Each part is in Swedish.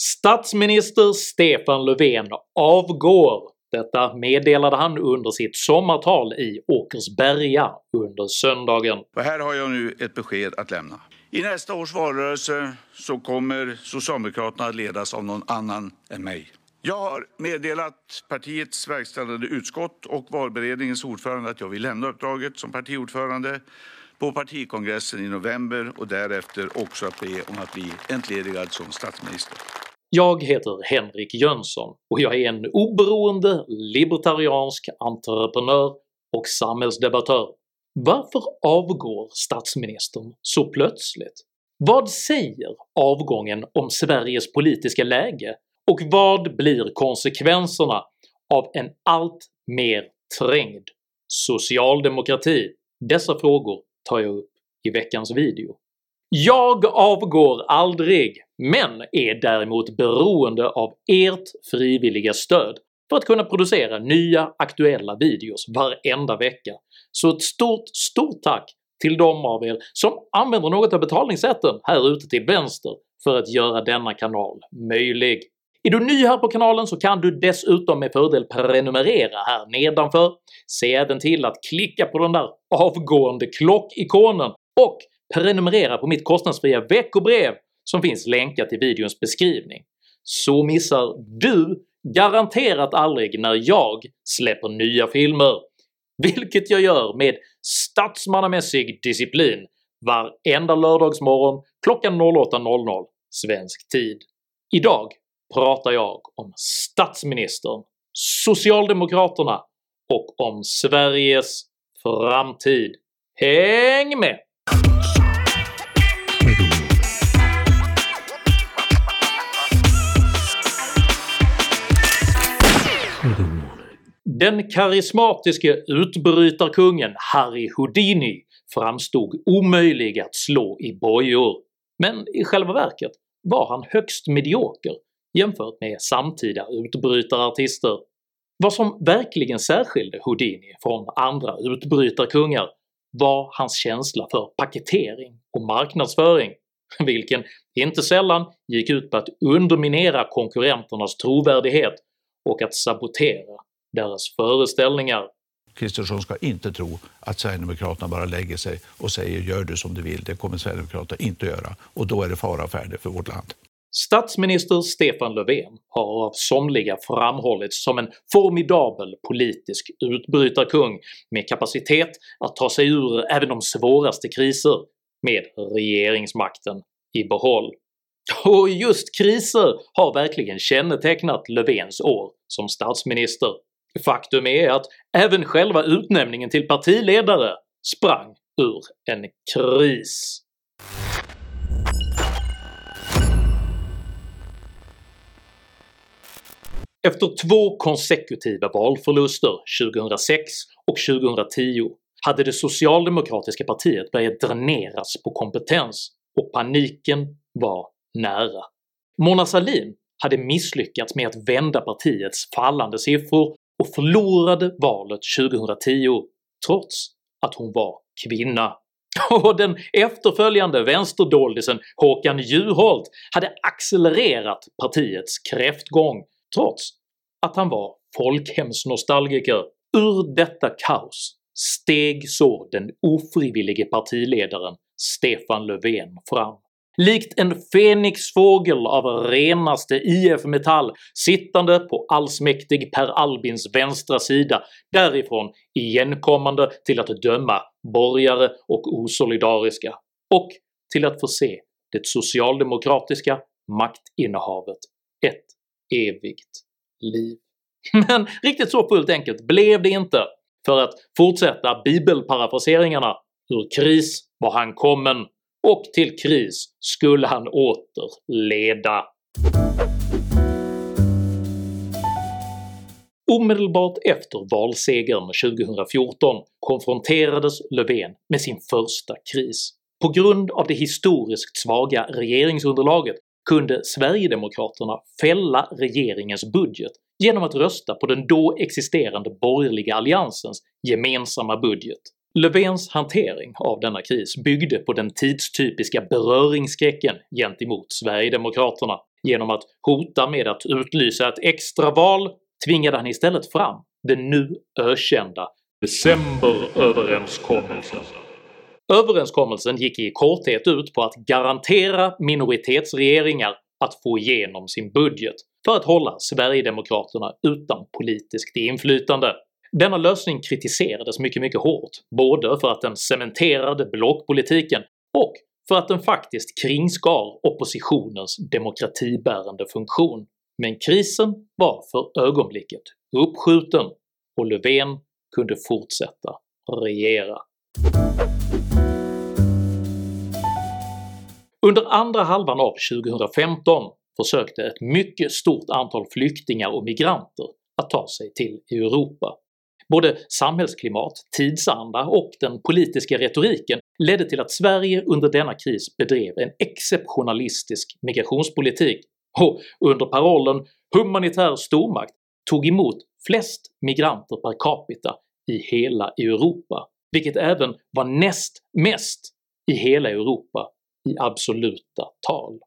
Statsminister Stefan Löfven avgår. Detta meddelade han under sitt sommartal i Åkersberga under söndagen. Och här har jag nu ett besked att lämna. I nästa års valrörelse så kommer Socialdemokraterna att ledas av någon annan än mig. Jag har meddelat partiets verkställande utskott och valberedningens ordförande att jag vill lämna uppdraget som partiordförande på partikongressen i november och därefter också att be om att bli entledigad som statsminister. Jag heter Henrik Jönsson och jag är en oberoende libertariansk entreprenör och samhällsdebattör. Varför avgår statsministern så plötsligt? Vad säger avgången om Sveriges politiska läge? Och vad blir konsekvenserna av en allt mer trängd socialdemokrati? Dessa frågor tar jag upp i veckans video. Jag avgår aldrig, men är däremot beroende av ert frivilliga stöd för att kunna producera nya aktuella videos varenda vecka, så ett stort STORT tack till de av er som använder något av betalningssätten här ute till vänster för att göra denna kanal möjlig. Är du ny här på kanalen så kan du dessutom med fördel prenumerera här nedanför, se även till att klicka på den där avgående klockikonen och prenumerera på mitt kostnadsfria veckobrev som finns länkat i videons beskrivning, så missar du garanterat aldrig när jag släpper nya filmer, vilket jag gör med statsmannamässig disciplin varenda lördagsmorgon klockan 08.00 svensk tid. Idag pratar jag om statsministern, socialdemokraterna och om Sveriges framtid. Häng med! Den karismatiske utbrytarkungen Harry Houdini framstod omöjlig att slå i bojor, men i själva verket var han högst medioker jämfört med samtida utbrytarartister. Vad som verkligen särskilde Houdini från andra utbrytarkungar var hans känsla för paketering och marknadsföring, vilken inte sällan gick ut på att underminera konkurrenternas trovärdighet och att sabotera deras föreställningar. Kristersson ska inte tro att Sverigedemokraterna bara lägger sig och säger “gör du som du vill”. Det kommer Sverigedemokraterna inte göra och då är det fara färdig för vårt land. Statsminister Stefan Löfven har av somliga framhållits som en formidabel politisk utbrytarkung med kapacitet att ta sig ur även de svåraste kriser med regeringsmakten i behåll. Och just kriser har verkligen kännetecknat Löfvens år som statsminister. Faktum är att även själva utnämningen till partiledare sprang ur en kris. Efter två konsekutiva valförluster 2006 och 2010 hade det socialdemokratiska partiet börjat dräneras på kompetens och paniken var nära. Mona Sahlin hade misslyckats med att vända partiets fallande siffror och förlorade valet 2010 trots att hon var kvinna. Och den efterföljande vänsterdoldisen Håkan Juholt hade accelererat partiets kräftgång trots att han var folkhemsnostalgiker. Ur detta kaos steg så den ofrivillige partiledaren Stefan Löfven fram. Likt en fenixfågel av renaste IF Metall sittande på allsmäktig Per Albins vänstra sida, därifrån igenkommande till att döma borgare och osolidariska, och till att förse det socialdemokratiska maktinnehavet ett evigt liv. Men riktigt så fullt enkelt blev det inte, för att fortsätta bibelparafraseringarna “ur kris var han kommen” och till kris skulle han åter leda. Omedelbart efter valsegern 2014 konfronterades Löfven med sin första kris. På grund av det historiskt svaga regeringsunderlaget kunde Sverigedemokraterna fälla regeringens budget genom att rösta på den då existerande borgerliga alliansens gemensamma budget. Löfvens hantering av denna kris byggde på den tidstypiska beröringsskräcken gentemot Sverigedemokraterna. Genom att hota med att utlysa ett extraval tvingade han istället fram den nu ökända “Decemberöverenskommelsen”. Överenskommelsen gick i korthet ut på att garantera minoritetsregeringar att få igenom sin budget för att hålla Sverigedemokraterna utan politiskt inflytande. Denna lösning kritiserades mycket mycket hårt, både för att den cementerade blockpolitiken och för att den faktiskt kringskar oppositionens demokratibärande funktion. Men krisen var för ögonblicket uppskjuten och Löfven kunde fortsätta regera. Under andra halvan av 2015 försökte ett mycket stort antal flyktingar och migranter att ta sig till Europa. Både samhällsklimat, tidsanda och den politiska retoriken ledde till att Sverige under denna kris bedrev en exceptionalistisk migrationspolitik och under parollen “humanitär stormakt” tog emot flest migranter per capita i hela Europa, vilket även var näst mest i hela Europa i absoluta tal.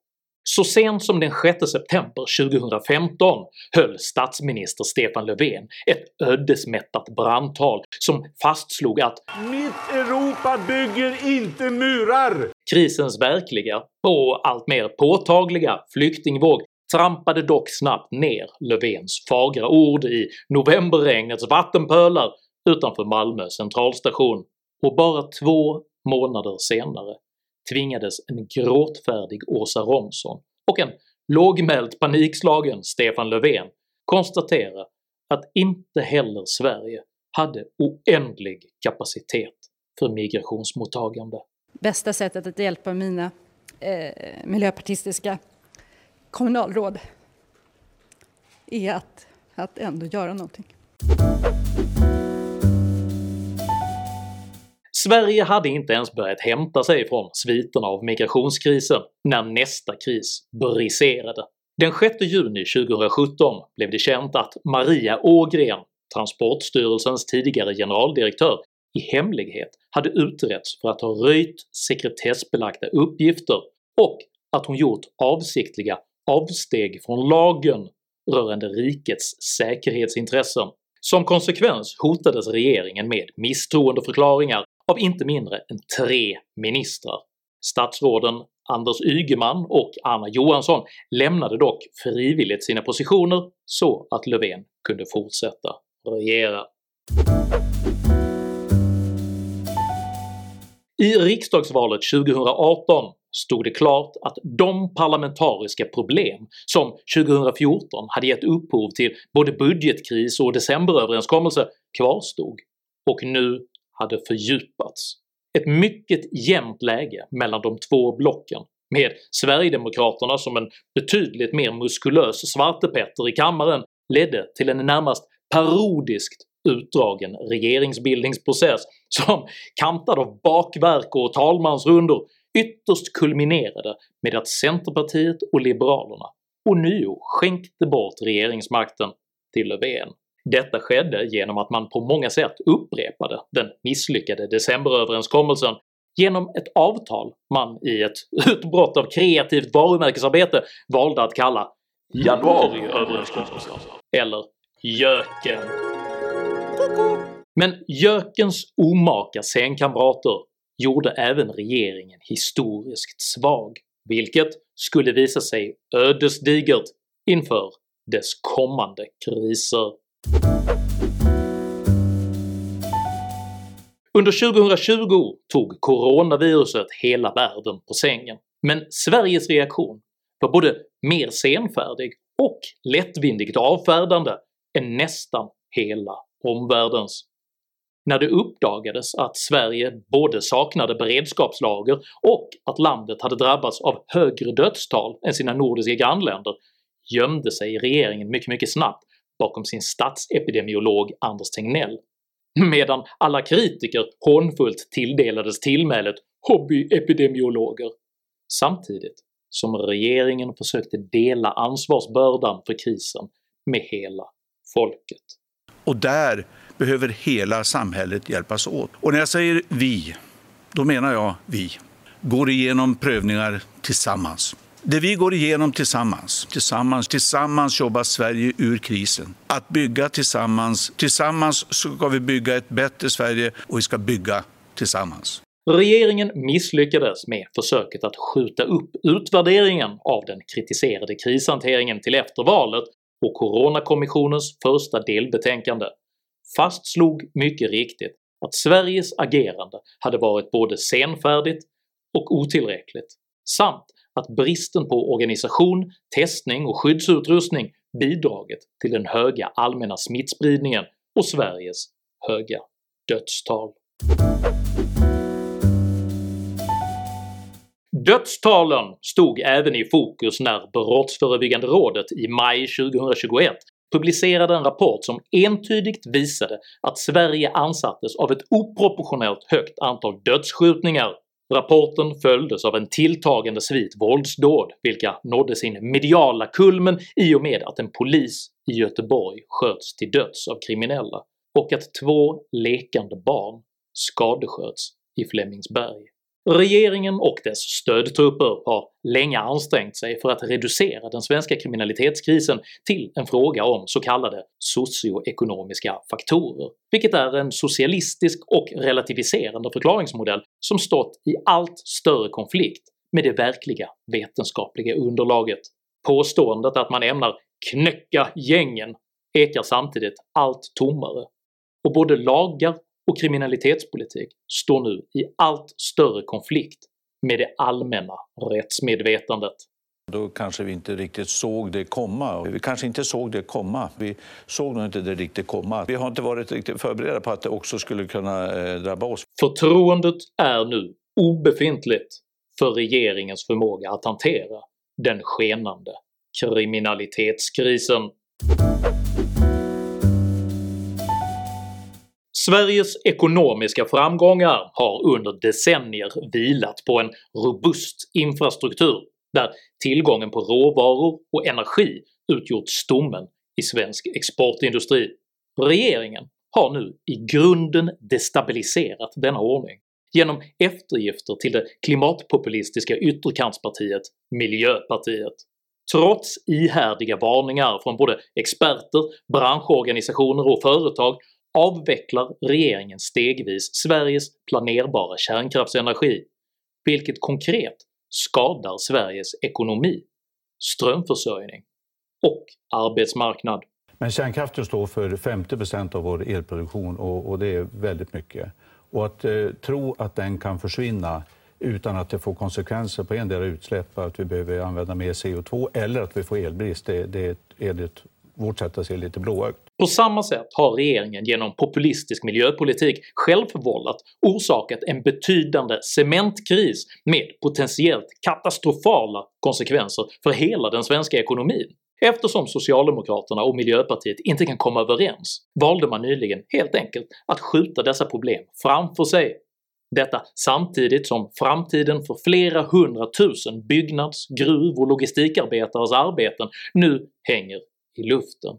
Så sent som den 6 september 2015 höll statsminister Stefan Löfven ett ödesmättat brandtal som fastslog att “Mitt Europa bygger inte murar!” Krisens verkliga och allt mer påtagliga flyktingvåg trampade dock snabbt ner Löfvens fagra ord i novemberregnets vattenpölar utanför Malmö centralstation, och bara två månader senare tvingades en gråtfärdig Åsa Romson och en lågmält panikslagen Stefan Löfven konstatera att inte heller Sverige hade oändlig kapacitet för migrationsmottagande. Bästa sättet att hjälpa mina eh, miljöpartistiska kommunalråd är att, att ändå göra någonting. Sverige hade inte ens börjat hämta sig från sviterna av migrationskrisen när nästa kris briserade. Den 6 juni 2017 blev det känt att Maria Ågren, Transportstyrelsens tidigare generaldirektör, i hemlighet hade utretts för att ha röjt sekretessbelagda uppgifter och att hon gjort avsiktliga avsteg från lagen rörande rikets säkerhetsintressen. Som konsekvens hotades regeringen med misstroendeförklaringar av inte mindre än tre ministrar. Statsråden Anders Ygeman och Anna Johansson lämnade dock frivilligt sina positioner så att Löfven kunde fortsätta regera. I riksdagsvalet 2018 stod det klart att de parlamentariska problem som 2014 hade gett upphov till både budgetkris och decemberöverenskommelse kvarstod, och nu hade fördjupats. Ett mycket jämnt läge mellan de två blocken, med Sverigedemokraterna som en betydligt mer muskulös svartepetter i kammaren ledde till en närmast parodiskt utdragen regeringsbildningsprocess som kantad av bakverk och talmansrundor ytterst kulminerade med att Centerpartiet och Liberalerna ånyo skänkte bort regeringsmakten till Löfven. Detta skedde genom att man på många sätt upprepade den misslyckade decemberöverenskommelsen genom ett avtal man i ett utbrott av kreativt varumärkesarbete valde att kalla “januariöverenskommelsen” eller “Jöken”. Men Jökens omaka scenkamrater gjorde även regeringen historiskt svag, vilket skulle visa sig ödesdigert inför dess kommande kriser. Under 2020 tog coronaviruset hela världen på sängen, men Sveriges reaktion var både mer senfärdig och lättvindigt avfärdande än nästan hela omvärldens. När det uppdagades att Sverige både saknade beredskapslager och att landet hade drabbats av högre dödstal än sina nordiska grannländer gömde sig regeringen mycket mycket snabbt bakom sin statsepidemiolog Anders Tegnell, medan alla kritiker hånfullt tilldelades tillmälet “hobbyepidemiologer” samtidigt som regeringen försökte dela ansvarsbördan för krisen med hela folket. Och där behöver hela samhället hjälpas åt. Och när jag säger vi, då menar jag vi. Går igenom prövningar tillsammans. Det vi går igenom tillsammans, tillsammans, tillsammans jobbar Sverige ur krisen. Att bygga tillsammans, tillsammans ska vi bygga ett bättre Sverige och vi ska bygga tillsammans. Regeringen misslyckades med försöket att skjuta upp utvärderingen av den kritiserade krishanteringen till efter valet och Coronakommissionens första delbetänkande fastslog mycket riktigt att Sveriges agerande hade varit både senfärdigt och otillräckligt, samt att bristen på organisation, testning och skyddsutrustning bidragit till den höga allmänna smittspridningen och Sveriges höga dödstal. Dödstalen stod även i fokus när Brottsförebyggande rådet i maj 2021 publicerade en rapport som entydigt visade att Sverige ansattes av ett oproportionellt högt antal dödsskjutningar. Rapporten följdes av en tilltagande svit våldsdåd vilka nådde sin mediala kulmen i och med att en polis i Göteborg sköts till döds av kriminella och att två lekande barn skadesköts i Flemingsberg. Regeringen och dess stödtrupper har länge ansträngt sig för att reducera den svenska kriminalitetskrisen till en fråga om så kallade socioekonomiska faktorer, vilket är en socialistisk och relativiserande förklaringsmodell som stått i allt större konflikt med det verkliga vetenskapliga underlaget. Påståendet att man ämnar “knäcka gängen” ekar samtidigt allt tommare, och både lagar och kriminalitetspolitik står nu i allt större konflikt med det allmänna rättsmedvetandet. Då kanske vi inte riktigt såg det komma. Vi kanske inte såg det komma. Vi såg nog inte det riktigt komma. Vi har inte varit riktigt förberedda på att det också skulle kunna eh, drabba oss. Förtroendet är nu obefintligt för regeringens förmåga att hantera den skenande kriminalitetskrisen. Sveriges ekonomiska framgångar har under decennier vilat på en robust infrastruktur där tillgången på råvaror och energi utgjort stommen i svensk exportindustri. Regeringen har nu i grunden destabiliserat denna ordning genom eftergifter till det klimatpopulistiska ytterkantspartiet Miljöpartiet. Trots ihärdiga varningar från både experter, branschorganisationer och företag avvecklar regeringen stegvis Sveriges planerbara kärnkraftsenergi, vilket konkret skadar Sveriges ekonomi, strömförsörjning och arbetsmarknad. Men kärnkraften står för 50% av vår elproduktion och, och, det är väldigt mycket. Och att eh, tro att den kan försvinna utan att det får konsekvenser på en del utsläpp, att vi behöver använda mer CO2 eller att vi får elbrist, det, det är enligt vårt sätt att se lite blåögt. På samma sätt har regeringen genom populistisk miljöpolitik självförvållat orsakat en betydande cementkris med potentiellt katastrofala konsekvenser för hela den svenska ekonomin. Eftersom socialdemokraterna och miljöpartiet inte kan komma överens valde man nyligen helt enkelt att skjuta dessa problem framför sig. Detta samtidigt som framtiden för flera hundratusen byggnads-, gruv och logistikarbetares arbeten nu hänger i luften.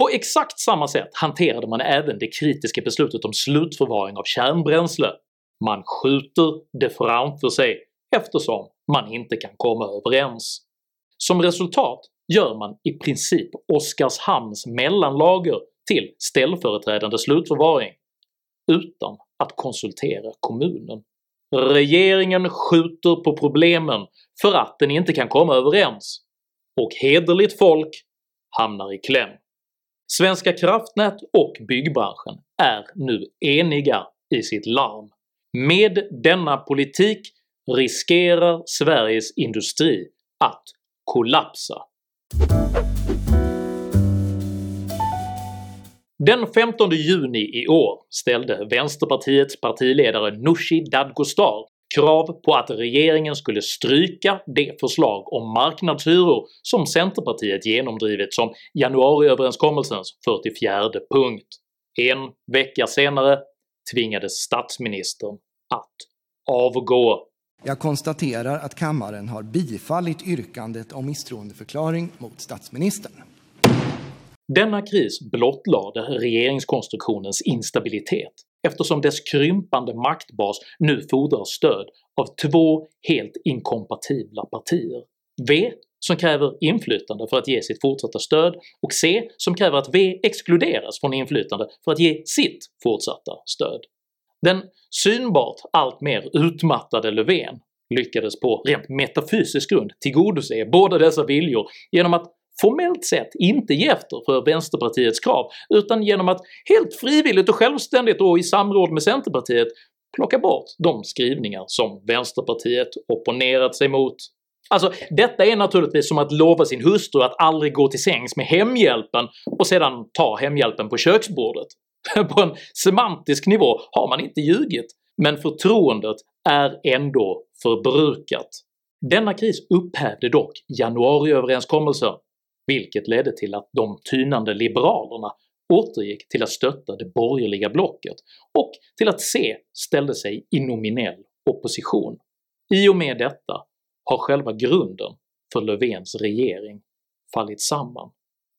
På exakt samma sätt hanterade man även det kritiska beslutet om slutförvaring av kärnbränsle. Man skjuter det framför sig eftersom man inte kan komma överens. Som resultat gör man i princip Oskarshamns mellanlager till ställföreträdande slutförvaring utan att konsultera kommunen. Regeringen skjuter på problemen för att den inte kan komma överens, och hederligt folk hamnar i kläm. Svenska kraftnät och byggbranschen är nu eniga i sitt larm. Med denna politik riskerar Sveriges industri att kollapsa. Den 15 juni i år ställde Vänsterpartiets partiledare Nooshi Dadgostar krav på att regeringen skulle stryka det förslag om marknadshyror som Centerpartiet genomdrivit som januariöverenskommelsens 44 punkt. En vecka senare tvingades statsministern att avgå. Jag konstaterar att kammaren har bifallit yrkandet om misstroendeförklaring mot statsministern. Denna kris blottlade regeringskonstruktionens instabilitet eftersom dess krympande maktbas nu fordrar stöd av två helt inkompatibla partier. V som kräver inflytande för att ge sitt fortsatta stöd och C som kräver att V exkluderas från inflytande för att ge sitt fortsatta stöd. Den synbart allt mer utmattade Löfven lyckades på rent metafysisk grund tillgodose båda dessa viljor genom att formellt sett inte ge efter för vänsterpartiets krav utan genom att helt frivilligt och självständigt och i samråd med centerpartiet plocka bort de skrivningar som vänsterpartiet opponerat sig mot. Alltså detta är naturligtvis som att lova sin hustru att aldrig gå till sängs med hemhjälpen och sedan ta hemhjälpen på köksbordet. på en semantisk nivå har man inte ljugit, men förtroendet är ändå förbrukat. Denna kris upphävde dock januariöverenskommelsen, vilket ledde till att de tynande liberalerna återgick till att stötta det borgerliga blocket och till att C ställde sig i nominell opposition. I och med detta har själva grunden för Löfvens regering fallit samman,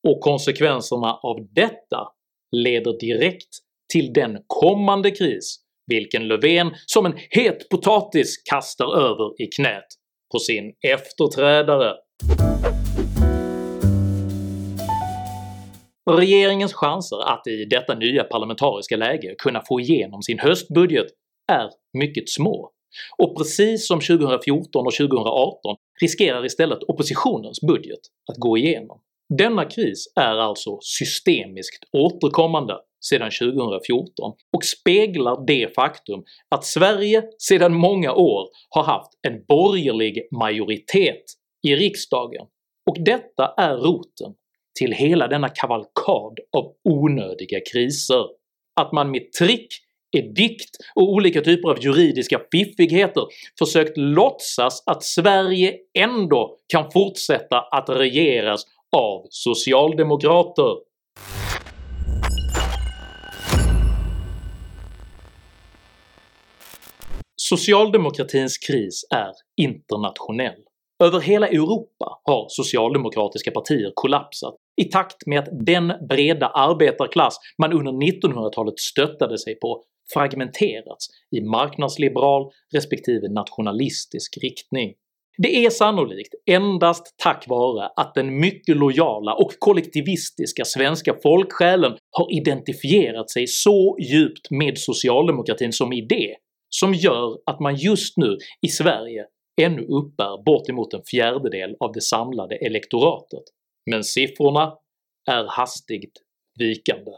och konsekvenserna av detta leder direkt till den kommande kris vilken Löfven som en het potatis kastar över i knät på sin efterträdare. Regeringens chanser att i detta nya parlamentariska läge kunna få igenom sin höstbudget är mycket små, och precis som 2014 och 2018 riskerar istället oppositionens budget att gå igenom. Denna kris är alltså systemiskt återkommande sedan 2014 och speglar det faktum att Sverige sedan många år har haft en borgerlig majoritet i riksdagen, och detta är roten till hela denna kavalkad av onödiga kriser. Att man med trick, edikt och olika typer av juridiska fiffigheter försökt låtsas att Sverige ändå kan fortsätta att regeras av socialdemokrater. Socialdemokratins kris är internationell. Över hela Europa har socialdemokratiska partier kollapsat i takt med att den breda arbetarklass man under 1900-talet stöttade sig på fragmenterats i marknadsliberal respektive nationalistisk riktning. Det är sannolikt endast tack vare att den mycket lojala och kollektivistiska svenska folksjälen har identifierat sig så djupt med socialdemokratin som idé som gör att man just nu i Sverige ännu uppbär bortemot en fjärdedel av det samlade elektoratet, men siffrorna är hastigt vikande.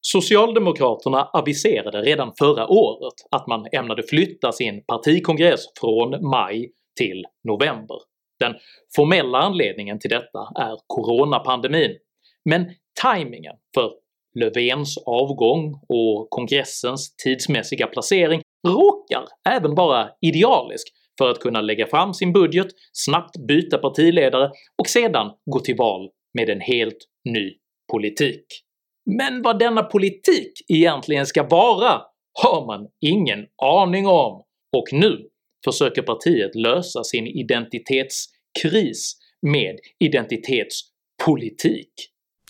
Socialdemokraterna aviserade redan förra året att man ämnade flytta sin partikongress från maj till november. Den formella anledningen till detta är coronapandemin, men tajmingen för Löfvens avgång och kongressens tidsmässiga placering råkar även vara idealisk för att kunna lägga fram sin budget, snabbt byta partiledare och sedan gå till val med en helt ny politik. Men vad denna politik egentligen ska vara har man ingen aning om, och nu försöker partiet lösa sin identitetskris med identitetspolitik.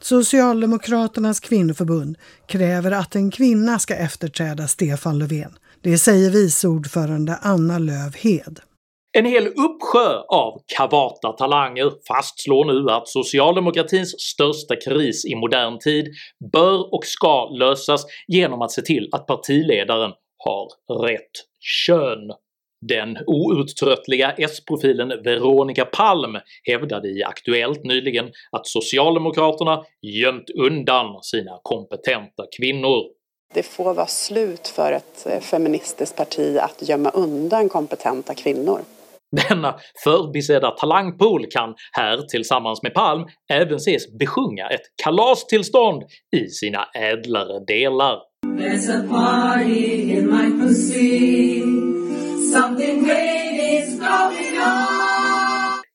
Socialdemokraternas kvinnoförbund kräver att en kvinna ska efterträda Stefan Löfven. Det säger vice ordförande Anna Lövhed. En hel uppsjö av kavata talanger fastslår nu att socialdemokratins största kris i modern tid bör och ska lösas genom att se till att partiledaren har rätt kön. Den outtröttliga S-profilen Veronica Palm hävdade i Aktuellt nyligen att socialdemokraterna gömt undan sina kompetenta kvinnor. Det får vara slut för ett eh, feministiskt parti att gömma undan kompetenta kvinnor. Denna förbisedda talangpool kan här tillsammans med Palm även ses besjunga ett kalastillstånd i sina ädlare delar.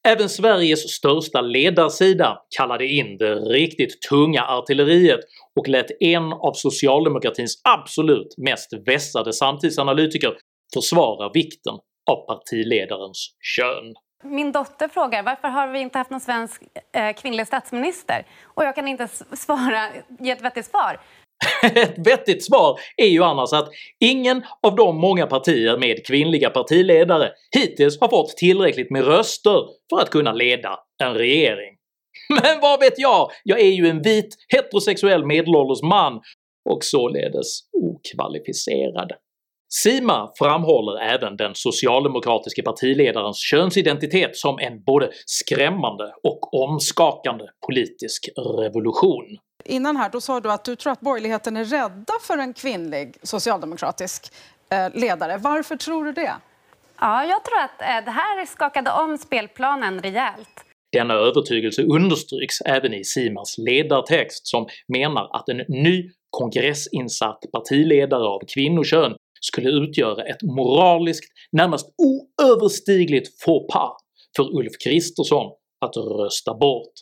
Även Sveriges största ledarsida kallade in det riktigt tunga artilleriet och lät en av socialdemokratins absolut mest vässade samtidsanalytiker försvara vikten av partiledarens kön. Min dotter frågar varför har vi inte haft någon svensk eh, kvinnlig statsminister? Och jag kan inte svara, ge ett vettigt svar. Ett vettigt svar är ju annars att ingen av de många partier med kvinnliga partiledare hittills har fått tillräckligt med röster för att kunna leda en regering. Men vad vet jag? Jag är ju en vit heterosexuell medelålders man och således okvalificerad. Sima framhåller även den socialdemokratiske partiledarens könsidentitet som en både skrämmande och omskakande politisk revolution. Innan här då sa du att du tror att borgerligheten är rädda för en kvinnlig socialdemokratisk eh, ledare. Varför tror du det? Ja, jag tror att eh, det här skakade om spelplanen rejält. Denna övertygelse understryks även i Simas ledartext som menar att en ny kongressinsatt partiledare av kvinnokön skulle utgöra ett moraliskt, närmast oöverstigligt faux pas för Ulf Kristersson att rösta bort.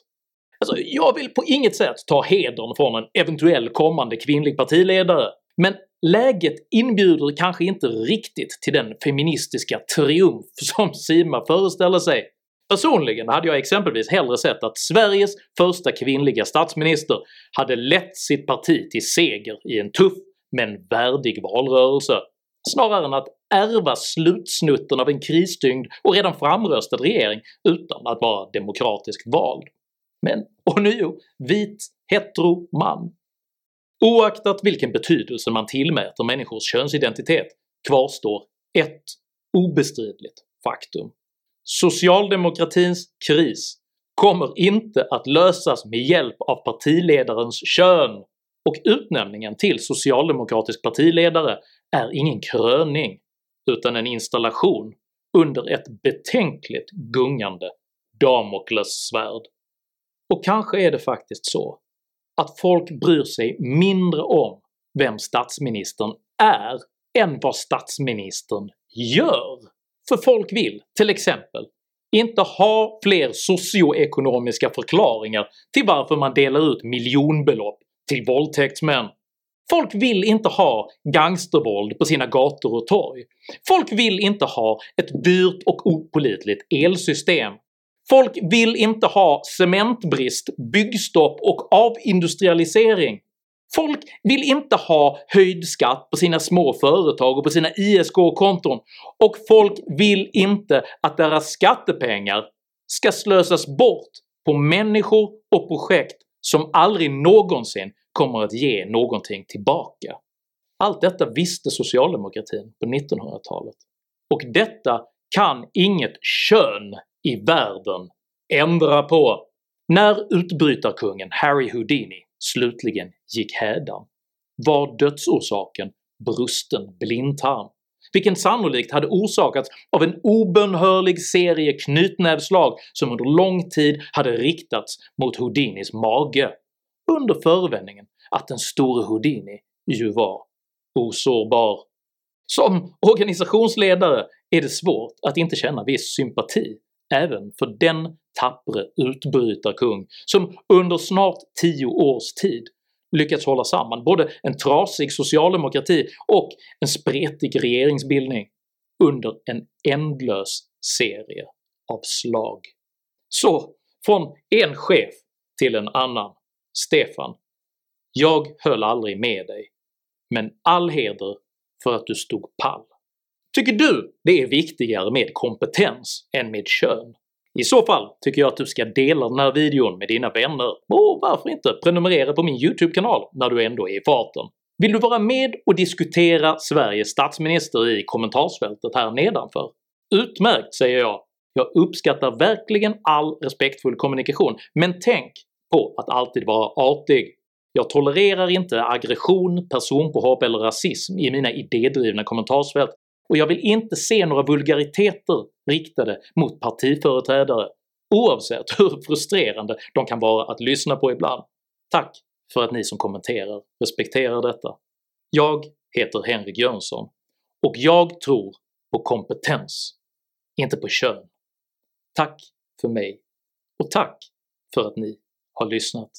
Alltså, jag vill på inget sätt ta hedern från en eventuell kommande kvinnlig partiledare, men läget inbjuder kanske inte riktigt till den feministiska triumf som Sima föreställer sig. Personligen hade jag exempelvis hellre sett att Sveriges första kvinnliga statsminister hade lett sitt parti till seger i en tuff men värdig valrörelse, snarare än att ärva slutsnutten av en kristyngd och redan framröstad regering utan att vara demokratiskt vald. Men ånyo, vit, hetero, man. Oaktat vilken betydelse man tillmäter människors könsidentitet kvarstår ett obestridligt faktum. Socialdemokratins kris kommer inte att lösas med hjälp av partiledarens kön, och utnämningen till socialdemokratisk partiledare är ingen kröning utan en installation under ett betänkligt gungande Damokles svärd. Och kanske är det faktiskt så att folk bryr sig mindre om vem statsministern är än vad statsministern gör. För folk vill, till exempel, inte ha fler socioekonomiska förklaringar till varför man delar ut miljonbelopp till våldtäktsmän. Folk vill inte ha gangstervåld på sina gator och torg. Folk vill inte ha ett dyrt och opolitligt elsystem. Folk vill inte ha cementbrist, byggstopp och avindustrialisering. Folk vill inte ha höjd skatt på sina små företag och på sina ISK-konton, och folk vill inte att deras skattepengar ska slösas bort på människor och projekt som aldrig någonsin kommer att ge någonting tillbaka. Allt detta visste socialdemokratin på 1900-talet, och detta kan inget kön i världen ändra på. När utbrytarkungen Harry Houdini slutligen gick hädan var dödsorsaken brusten blindtarm, vilken sannolikt hade orsakats av en obönhörlig serie knytnävsslag som under lång tid hade riktats mot Houdinis mage under förevändningen att den store Houdini ju var osårbar. Som organisationsledare är det svårt att inte känna viss sympati även för den tappre utbrytarkung som under snart 10 års tid lyckats hålla samman både en trasig socialdemokrati och en spretig regeringsbildning under en ändlös serie av slag. Så från en chef till en annan. Stefan, jag höll aldrig med dig, men all heder för att du stod pall. Tycker du det är viktigare med kompetens än med kön? I så fall tycker jag att du ska dela den här videon med dina vänner, och varför inte prenumerera på min YouTube-kanal när du ändå är i farten. Vill du vara med och diskutera Sveriges statsminister i kommentarsfältet här nedanför? Utmärkt säger jag! Jag uppskattar verkligen all respektfull kommunikation, men tänk på att alltid vara artig. Jag tolererar inte aggression, personpåhopp eller rasism i mina idédrivna kommentarsfält och jag vill inte se några vulgariteter riktade mot partiföreträdare oavsett hur frustrerande de kan vara att lyssna på ibland. Tack för att ni som kommenterar respekterar detta. Jag heter Henrik Jönsson och jag tror på kompetens, inte på kön. Tack för mig och tack för att ni har lyssnat.